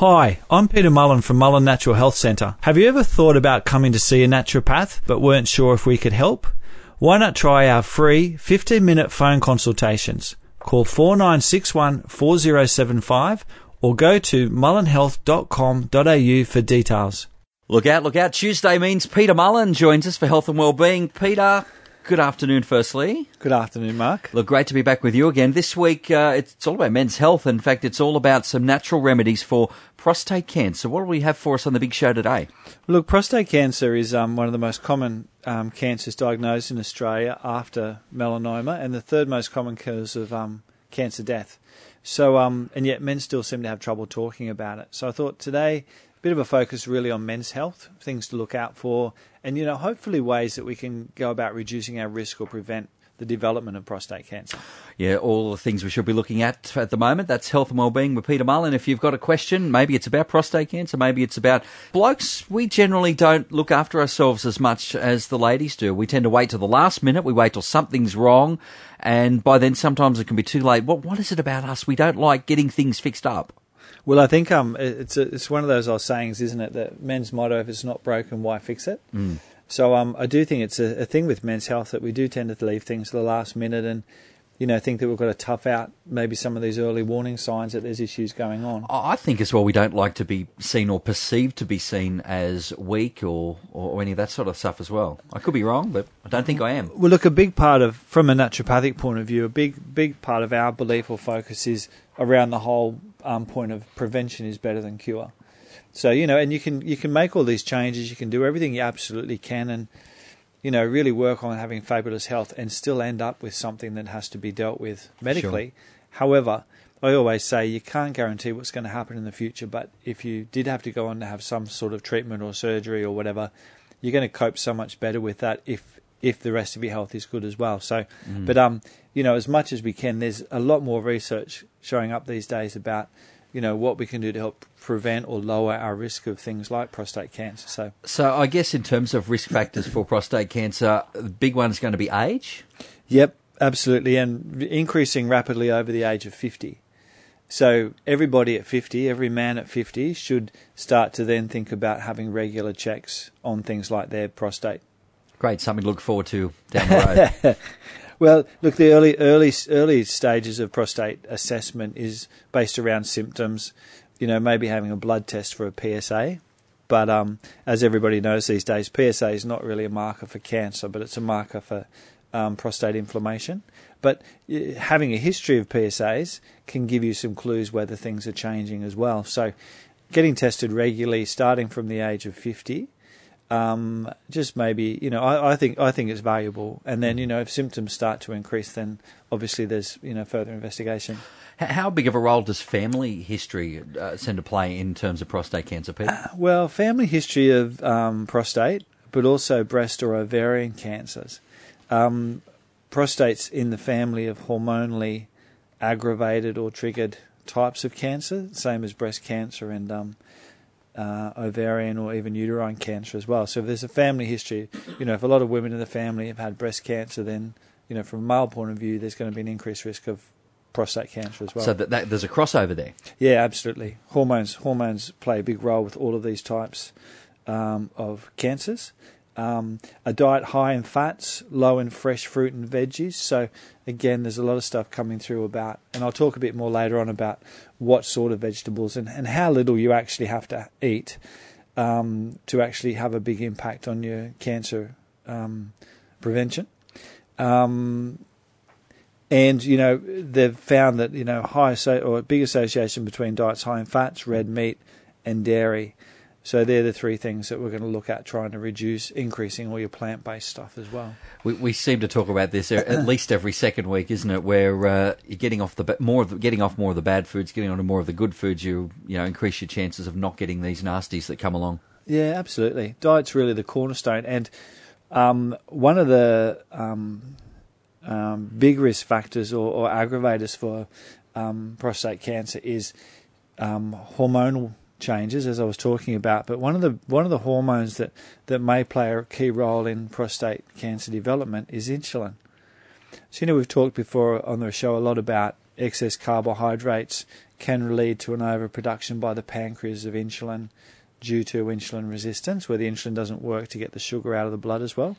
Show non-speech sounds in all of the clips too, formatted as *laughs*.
Hi, I'm Peter Mullen from Mullen Natural Health Centre. Have you ever thought about coming to see a naturopath but weren't sure if we could help? Why not try our free 15 minute phone consultations? Call 4961 4075 or go to mullenhealth.com.au for details. Look out, look out. Tuesday means Peter Mullen joins us for Health and Wellbeing. Peter, good afternoon, firstly. Good afternoon, Mark. Look, great to be back with you again. This week, uh, it's all about men's health. In fact, it's all about some natural remedies for prostate cancer. What do we have for us on the big show today? Look, prostate cancer is um, one of the most common um, cancers diagnosed in Australia after melanoma and the third most common cause of um, cancer death. So, um, and yet men still seem to have trouble talking about it. So I thought today, bit of a focus really on men's health, things to look out for, and you know, hopefully ways that we can go about reducing our risk or prevent the development of prostate cancer. Yeah, all the things we should be looking at at the moment. That's health and wellbeing with Peter Mullen. If you've got a question, maybe it's about prostate cancer, maybe it's about blokes. We generally don't look after ourselves as much as the ladies do. We tend to wait till the last minute. We wait till something's wrong, and by then sometimes it can be too late. What what is it about us? We don't like getting things fixed up. Well, I think um, it's a, it's one of those old sayings, isn't it? That men's motto: "If it's not broken, why fix it?" Mm. So um, I do think it's a, a, thing with men's health that we do tend to leave things to the last minute and, you know, think that we've got to tough out maybe some of these early warning signs that there's issues going on. I think as well we don't like to be seen or perceived to be seen as weak or, or any of that sort of stuff as well. I could be wrong, but I don't think I am. Well, look, a big part of, from a naturopathic point of view, a big, big part of our belief or focus is around the whole um, point of prevention is better than cure. So you know, and you can you can make all these changes. You can do everything you absolutely can, and you know, really work on having fabulous health, and still end up with something that has to be dealt with medically. Sure. However, I always say you can't guarantee what's going to happen in the future, but if you did have to go on to have some sort of treatment or surgery or whatever, you're going to cope so much better with that if if the rest of your health is good as well. So, mm. but um, you know, as much as we can, there's a lot more research showing up these days about you know what we can do to help prevent or lower our risk of things like prostate cancer. So, so I guess in terms of risk factors for prostate cancer, the big one is going to be age. Yep, absolutely, and increasing rapidly over the age of fifty. So everybody at 50, every man at 50 should start to then think about having regular checks on things like their prostate. Great, something to look forward to down the road. *laughs* Well, look, the early, early, early stages of prostate assessment is based around symptoms. You know, maybe having a blood test for a PSA. But um, as everybody knows these days, PSA is not really a marker for cancer, but it's a marker for um, prostate inflammation. But having a history of PSAs can give you some clues whether things are changing as well. So, getting tested regularly, starting from the age of 50, um, just maybe you know I, I, think I think it's valuable. And then you know if symptoms start to increase, then obviously there's you know further investigation. How big of a role does family history uh, tend to play in terms of prostate cancer, Peter? Uh, well, family history of um, prostate, but also breast or ovarian cancers. Um, prostate's in the family of hormonally aggravated or triggered types of cancer, same as breast cancer and um, uh, ovarian or even uterine cancer as well. So if there's a family history, you know, if a lot of women in the family have had breast cancer, then you know, from a male point of view, there's going to be an increased risk of prostate cancer as well. So that, that, there's a crossover there. Yeah, absolutely. Hormones hormones play a big role with all of these types um, of cancers. Um, a diet high in fats, low in fresh fruit and veggies. So again, there's a lot of stuff coming through about, and I'll talk a bit more later on about what sort of vegetables and, and how little you actually have to eat um, to actually have a big impact on your cancer um, prevention. Um, and you know they've found that you know high or big association between diets high in fats, red meat, and dairy so they're the three things that we're going to look at trying to reduce, increasing all your plant-based stuff as well. We, we seem to talk about this at *coughs* least every second week, isn't it? Where uh, you're getting off the more of the, getting off more of the bad foods, getting onto more of the good foods. You you know increase your chances of not getting these nasties that come along. Yeah, absolutely. Diet's really the cornerstone, and um, one of the um, um, big risk factors or, or aggravators for um, prostate cancer is um, hormonal changes, as I was talking about. But one of the one of the hormones that, that may play a key role in prostate cancer development is insulin. So you know we've talked before on the show a lot about excess carbohydrates can lead to an overproduction by the pancreas of insulin due to insulin resistance, where the insulin doesn't work to get the sugar out of the blood as well.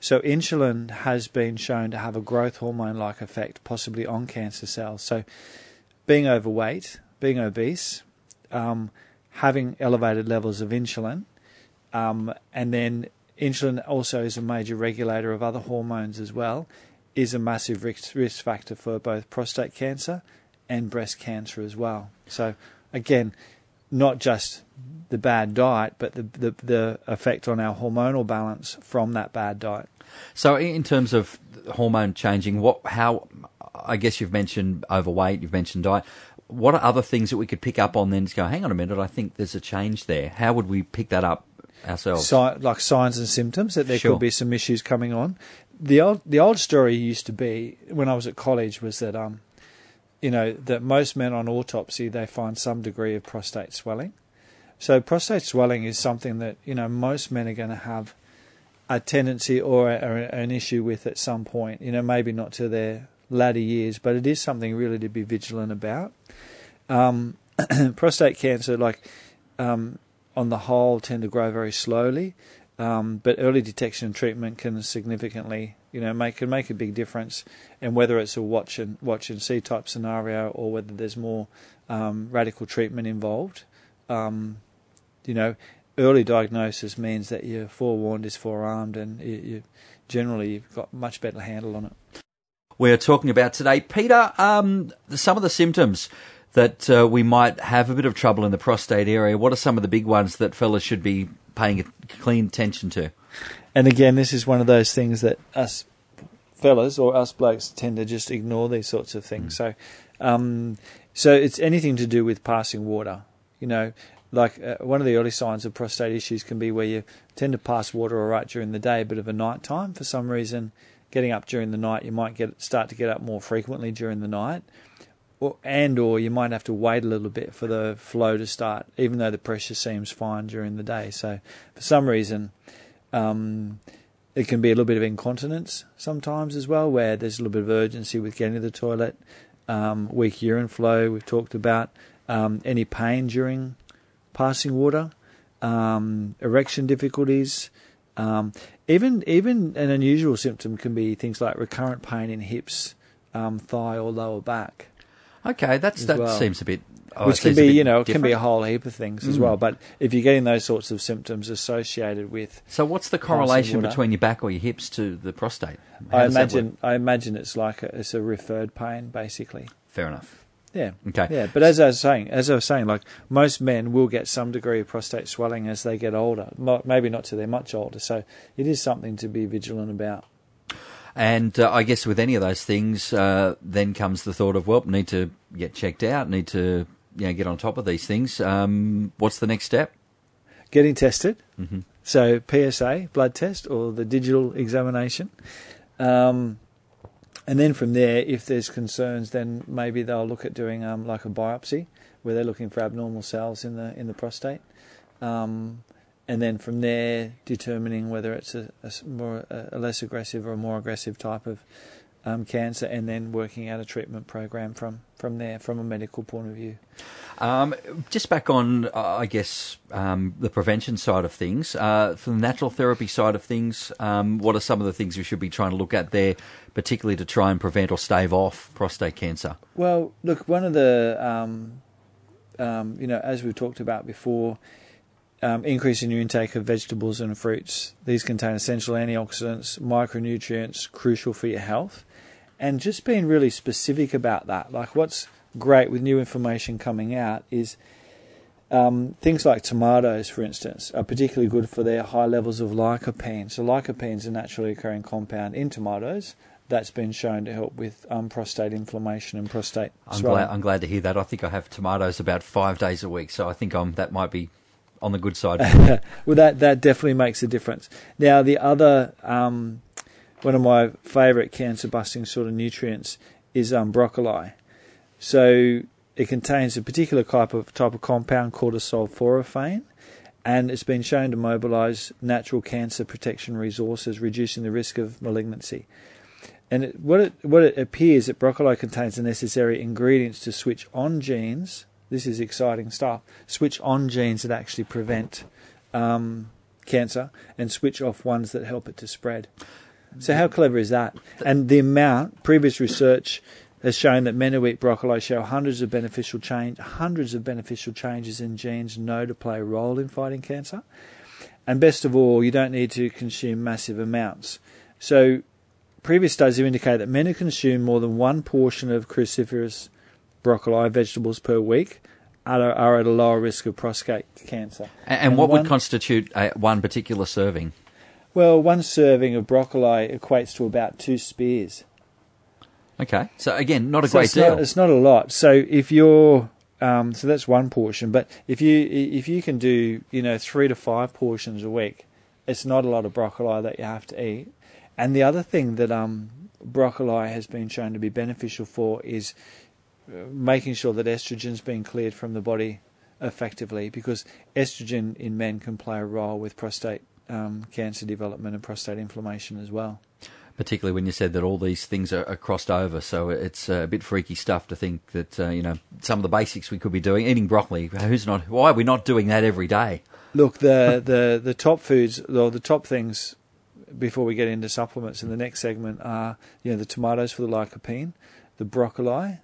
So, insulin has been shown to have a growth hormone like effect, possibly on cancer cells. So, being overweight, being obese, um, having elevated levels of insulin, um, and then insulin also is a major regulator of other hormones as well, is a massive risk, risk factor for both prostate cancer and breast cancer as well. So, again, not just the bad diet, but the, the, the effect on our hormonal balance from that bad diet. So, in terms of hormone changing, what, how, I guess you've mentioned overweight, you've mentioned diet. What are other things that we could pick up on then to go, hang on a minute, I think there's a change there? How would we pick that up ourselves? Si- like signs and symptoms that there Sure. could be some issues coming on. The old the old story used to be when I was at college was that um, you know that most men on autopsy they find some degree of prostate swelling. So prostate swelling is something that you know most men are going to have a tendency or, a, or an issue with at some point. You know maybe not to their latter years, but it is something really to be vigilant about. Um, *clears throat* prostate cancer, like um, on the whole, tend to grow very slowly. Um, but early detection and treatment can significantly, you know, make can make a big difference. And whether it's a watch and watch and see type scenario, or whether there's more um, radical treatment involved, um, you know, early diagnosis means that you're forewarned is forearmed, and you, you generally you've got much better handle on it. we're talking about today. Peter, um, some of the symptoms that uh, we might have a bit of trouble in the prostate area. What are some of the big ones that fellas should be paying clean attention to? And again, this is one of those things that us fellas or us blokes tend to just ignore these sorts of things. So, um, so it's anything to do with passing water. You know, like uh, one of the early signs of prostate issues can be where you tend to pass water all right during the day, but of a night time for some reason, getting up during the night, you might get start to get up more frequently during the night. Or, and or you might have to wait a little bit for the flow to start, even though the pressure seems fine during the day. So, for some reason, um, it can be a little bit of incontinence sometimes as well, where there's a little bit of urgency with getting to the toilet. Um, weak urine flow, we've talked about. Um, any pain during passing water, um, erection difficulties. Um, even even an unusual symptom can be things like recurrent pain in hips, um, thigh, or lower back Okay, that's that well. seems a bit. oh, which can be, you know, it can be a whole heap of things as Mm. well. But if you're getting those sorts of symptoms associated with, So, what's the correlation between your back or your hips to the prostate? How I does that work? imagine, I imagine it's like a, it's a referred pain, basically. Fair enough. Yeah. Okay. Yeah, but as I was saying, as I was saying, like most men will get some degree of prostate swelling as they get older. Maybe not till they're much older. So it is something to be vigilant about. And uh, I guess with any of those things, uh, then comes the thought of, well, need to get checked out, need to you know, get on top of these things. Um, what's the next step? Getting tested. hmm So PSA blood test or the digital examination, um, and then from there, if there's concerns, then maybe they'll look at doing um, like a biopsy where they're looking for abnormal cells in the in the prostate, um, and then from there determining whether it's a, a more a less aggressive or a more aggressive type of um, cancer, and then working out a treatment program from from there from a medical point of view. Um, just back on, uh, I guess, um, the prevention side of things. Uh, from the natural therapy side of things, um, what are some of the things we should be trying to look at there, particularly to try and prevent or stave off prostate cancer? Well, look, one of the, um, um, you know, as we've talked about before, um, increasing your intake of vegetables and fruits. These contain essential antioxidants, micronutrients, crucial for your health. And just being really specific about that. Like, what's great with new information coming out is um, things like tomatoes, for instance, are particularly good for their high levels of lycopene. So, lycopene is a naturally occurring compound in tomatoes that's been shown to help with um, prostate inflammation and prostate I'm glad, I'm glad to hear that. I think I have tomatoes about five days a week, so I think I'm, that might be on the good side. *laughs* well, that that definitely makes a difference. Now, the other um, one of my favourite cancer-busting sort of nutrients is um, broccoli. So it contains a particular type of type of compound called a sulforaphane, and it's been shown to mobilise natural cancer protection resources, reducing the risk of malignancy. And it, what it what it appears that broccoli contains the necessary ingredients to switch on genes. This is exciting stuff. Switch on genes that actually prevent um, cancer, and switch off ones that help it to spread. So how clever is that? And the amount previous research has shown that men who eat broccoli show hundreds of beneficial change, hundreds of beneficial changes in genes known to play a role in fighting cancer. And best of all, you don't need to consume massive amounts. So previous studies have indicated that men who consume more than one portion of cruciferous broccoli vegetables per week are, are at a lower risk of prostate cancer. And, and what one, would constitute a, one particular serving? Well, one serving of broccoli equates to about two spears. Okay, so again, not a so great it's deal. Not, it's not a lot. So if you're um, so that's one portion. But if you if you can do you know three to five portions a week, it's not a lot of broccoli that you have to eat. And the other thing that um, broccoli has been shown to be beneficial for is making sure that estrogen's being cleared from the body effectively, because estrogen in men can play a role with prostate um, cancer development and prostate inflammation as well particularly when you said that all these things are, are crossed over. So it's a bit freaky stuff to think that uh, you know some of the basics we could be doing. Eating broccoli, who's not? Why are we not doing that every day? Look, the the the top foods, or the top things, before we get into supplements in the next segment are you know the tomatoes for the lycopene, the broccoli.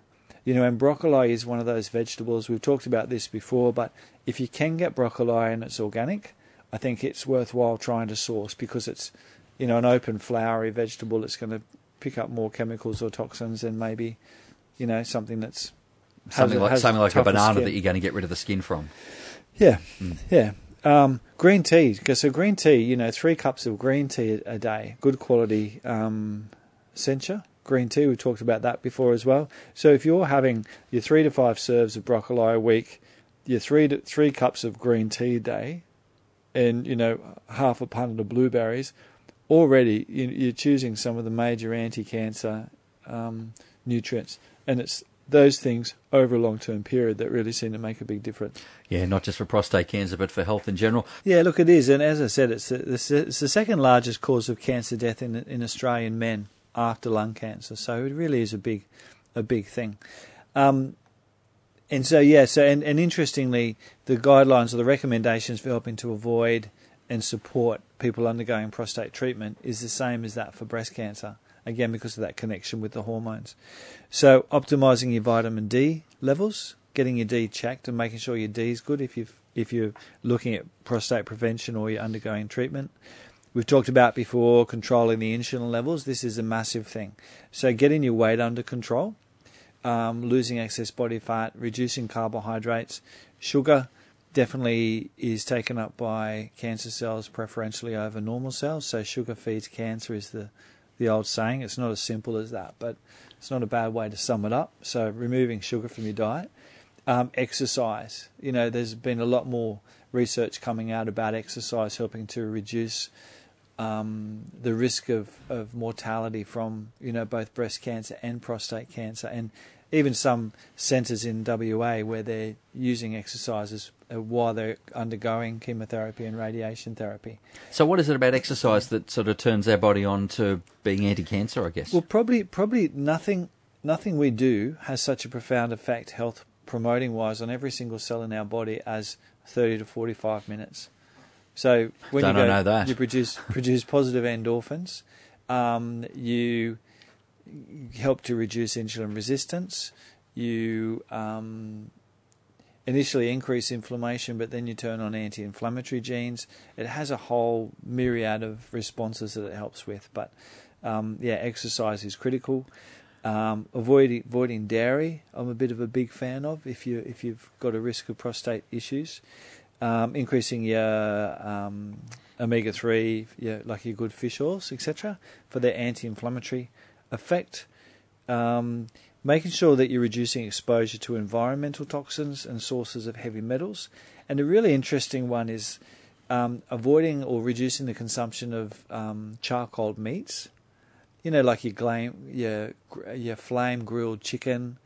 You know, and broccoli is one of those vegetables. We've talked about this before, but if you can get broccoli and it's organic, I think it's worthwhile trying to source because it's you know, an open flowery vegetable that's going to pick up more chemicals or toxins than maybe, you know, something that's something like something like a banana skin. that you're going to get rid of the skin from. Yeah, mm. yeah. Um, green tea. So green tea, you know, three cups of green tea a day, good quality um, sencha green tea. We talked about that before as well. So if you're having your three to five serves of broccoli a week, your three to, three cups of green tea a day, and you know half a pint of blueberries, already you're choosing some of the major anti-cancer um, nutrients, and it's those things over a long-term period that really seem to make a big difference. Yeah, not just for prostate cancer, but for health in general. Yeah, look, it is, and as I said, it's the, it's the second largest cause of cancer death in in Australian men after lung cancer. So it really is a big, a big thing. Um, and so yeah, so and, and interestingly, the guidelines or the recommendations for helping to avoid and support people undergoing prostate treatment is the same as that for breast cancer, again, because of that connection with the hormones. So, optimizing your vitamin D levels, getting your D checked, and making sure your D is good if, you if you're looking at prostate prevention or you're undergoing treatment. We've talked about before controlling the insulin levels. This is a massive thing. So, getting your weight under control, um, losing excess body fat, reducing carbohydrates, sugar definitely is taken up by cancer cells preferentially over normal cells. So sugar feeds cancer is the the old saying. It's not as simple as that, but it's not a bad way to sum it up. So removing sugar from your diet, um, exercise. You know, there's been a lot more research coming out about exercise helping to reduce um, the risk of, of mortality from you know both breast cancer and prostate cancer, and even some centres in WA where they're using exercises uh, while they're undergoing chemotherapy and radiation therapy. So, what is it about exercise that sort of turns our body on to being anti-cancer? I guess. Well, probably probably nothing nothing we do has such a profound effect health promoting wise on every single cell in our body as 30 to 45 minutes. So when Don't you go, you produce *laughs* produce positive endorphins. Um, you help to reduce insulin resistance. You um, initially increase inflammation, but then you turn on anti-inflammatory genes. It has a whole myriad of responses that it helps with. But um, yeah, exercise is critical. Um, avoiding avoiding dairy, I'm a bit of a big fan of if you if you've got a risk of prostate issues. Um, increasing your um, omega three, your, like your good fish oils, etc., for their anti-inflammatory effect. Um, making sure that you're reducing exposure to environmental toxins and sources of heavy metals. And a really interesting one is um, avoiding or reducing the consumption of um, charcoal meats. You know, like your, glam, your your flame grilled chicken,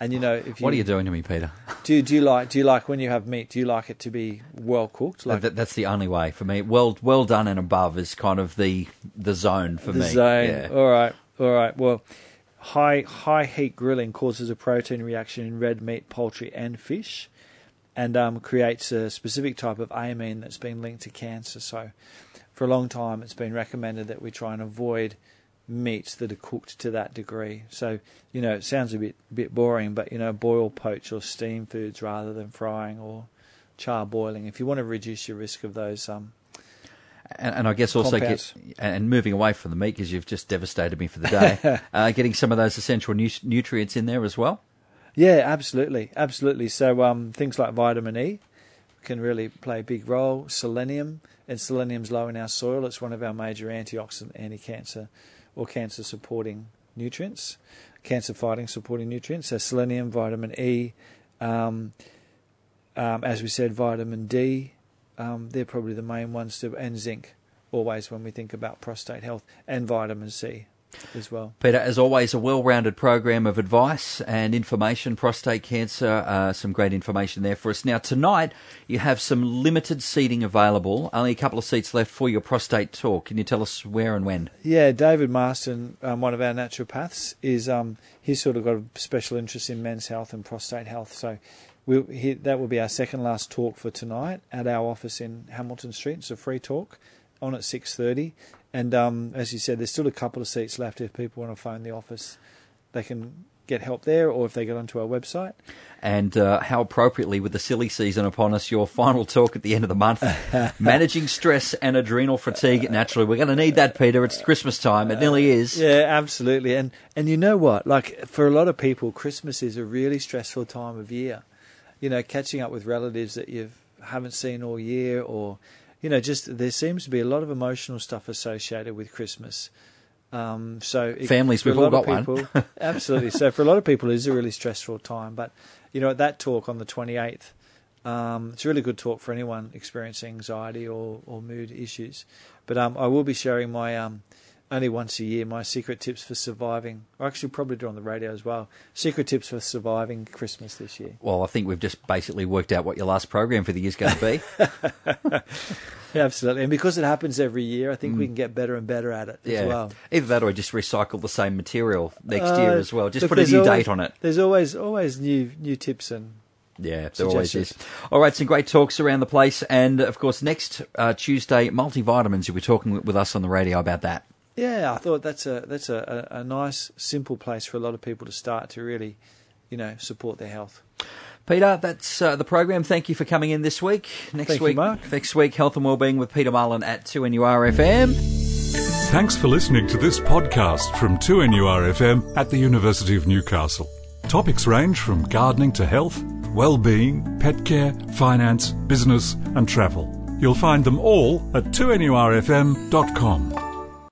and you know if you, what are you doing to me, Peter? Do do you like do you like when you have meat? Do you like it to be well cooked? Like that, that's the only way for me. Well well done and above is kind of the the zone for the me. Zone. Yeah. All right. All right. Well, high high heat grilling causes a protein reaction in red meat, poultry, and fish, and um, creates a specific type of amine that's been linked to cancer. So, for a long time, it's been recommended that we try and avoid meats that are cooked to that degree. So, you know, it sounds a bit bit boring, but you know, boil, poach, or steam foods rather than frying or char broiling. If you want to reduce your risk of those um, and, and I guess also Compounds. get and moving away from the meat because you've just devastated me for the day. *laughs* uh, getting some of those essential nu- nutrients in there as well. Yeah, absolutely, absolutely. So um, things like vitamin E can really play a big role. Selenium, and selenium's low in our soil. It's one of our major antioxidant, anti-cancer, or cancer-supporting nutrients, cancer-fighting supporting nutrients. So selenium, vitamin E, um, um, as we said, vitamin D. Um, they're probably the main ones to, and zinc. Always when we think about prostate health, and vitamin C as well. Peter, as always, a well-rounded program of advice and information. Prostate cancer, uh, some great information there for us. Now tonight, you have some limited seating available. Only a couple of seats left for your prostate talk. Can you tell us where and when? Yeah, David Marston, um, one of our naturopaths, is um, he's sort of got a special interest in men's health and prostate health. So we'll, he, that will be our second last talk for tonight at our office in Hamilton Street. It's a free talk on at six thirty. And um, as you said, there's still a couple of seats left if people want to phone the office. They can get help there, or if they get onto our website. And uh, how appropriately, with the silly season upon us, your final talk at the end of the month, *laughs* managing stress and adrenal fatigue. Naturally, we're going to need that, Peter. It's Christmas time. It nearly is. Yeah, absolutely. And and you know what? Like for a lot of people, Christmas is a really stressful time of year. You know, catching up with relatives that you haven't seen all year, or you know, just there seems to be a lot of emotional stuff associated with Christmas. Um, so it, Families, we've all got one. people, *laughs* absolutely. So for a lot of people, it is a really stressful time. But you know, at that talk on the twenty eighth, um, it's a really good talk for anyone experiencing anxiety or, or mood issues. But um, I will be sharing my um, only once a year my secret tips for surviving. I actually probably do on the radio as well. Secret tips for surviving Christmas this year. Well, I think we've just basically worked out what your last program for the year is going to be. *laughs* Yeah, absolutely. And because it happens every year, I think we can get better and better at it yeah. as well. Either that or just recycle the same material next Uh, year as well. Just put a new always- date on it. There's always always new new tips and Yeah, there always is. All right, some great talks around the place. And of course, next uh, Tuesday, multivitamins. You'll be talking with us on the radio about that. Yeah, I thought that's a that's a, a, a nice simple place for a lot of people to start to really, you know, support their health. Peter, that's uh, the program. Thank you for coming in this week. Next Thank you, week, Mark. next week, health and wellbeing with Peter Mullen at 2NURFM. Thanks for listening to this podcast from 2NURFM at the University of Newcastle. Topics range from gardening to health, well-being, pet care, finance, business and travel. You'll find them all at 2NURFM.com.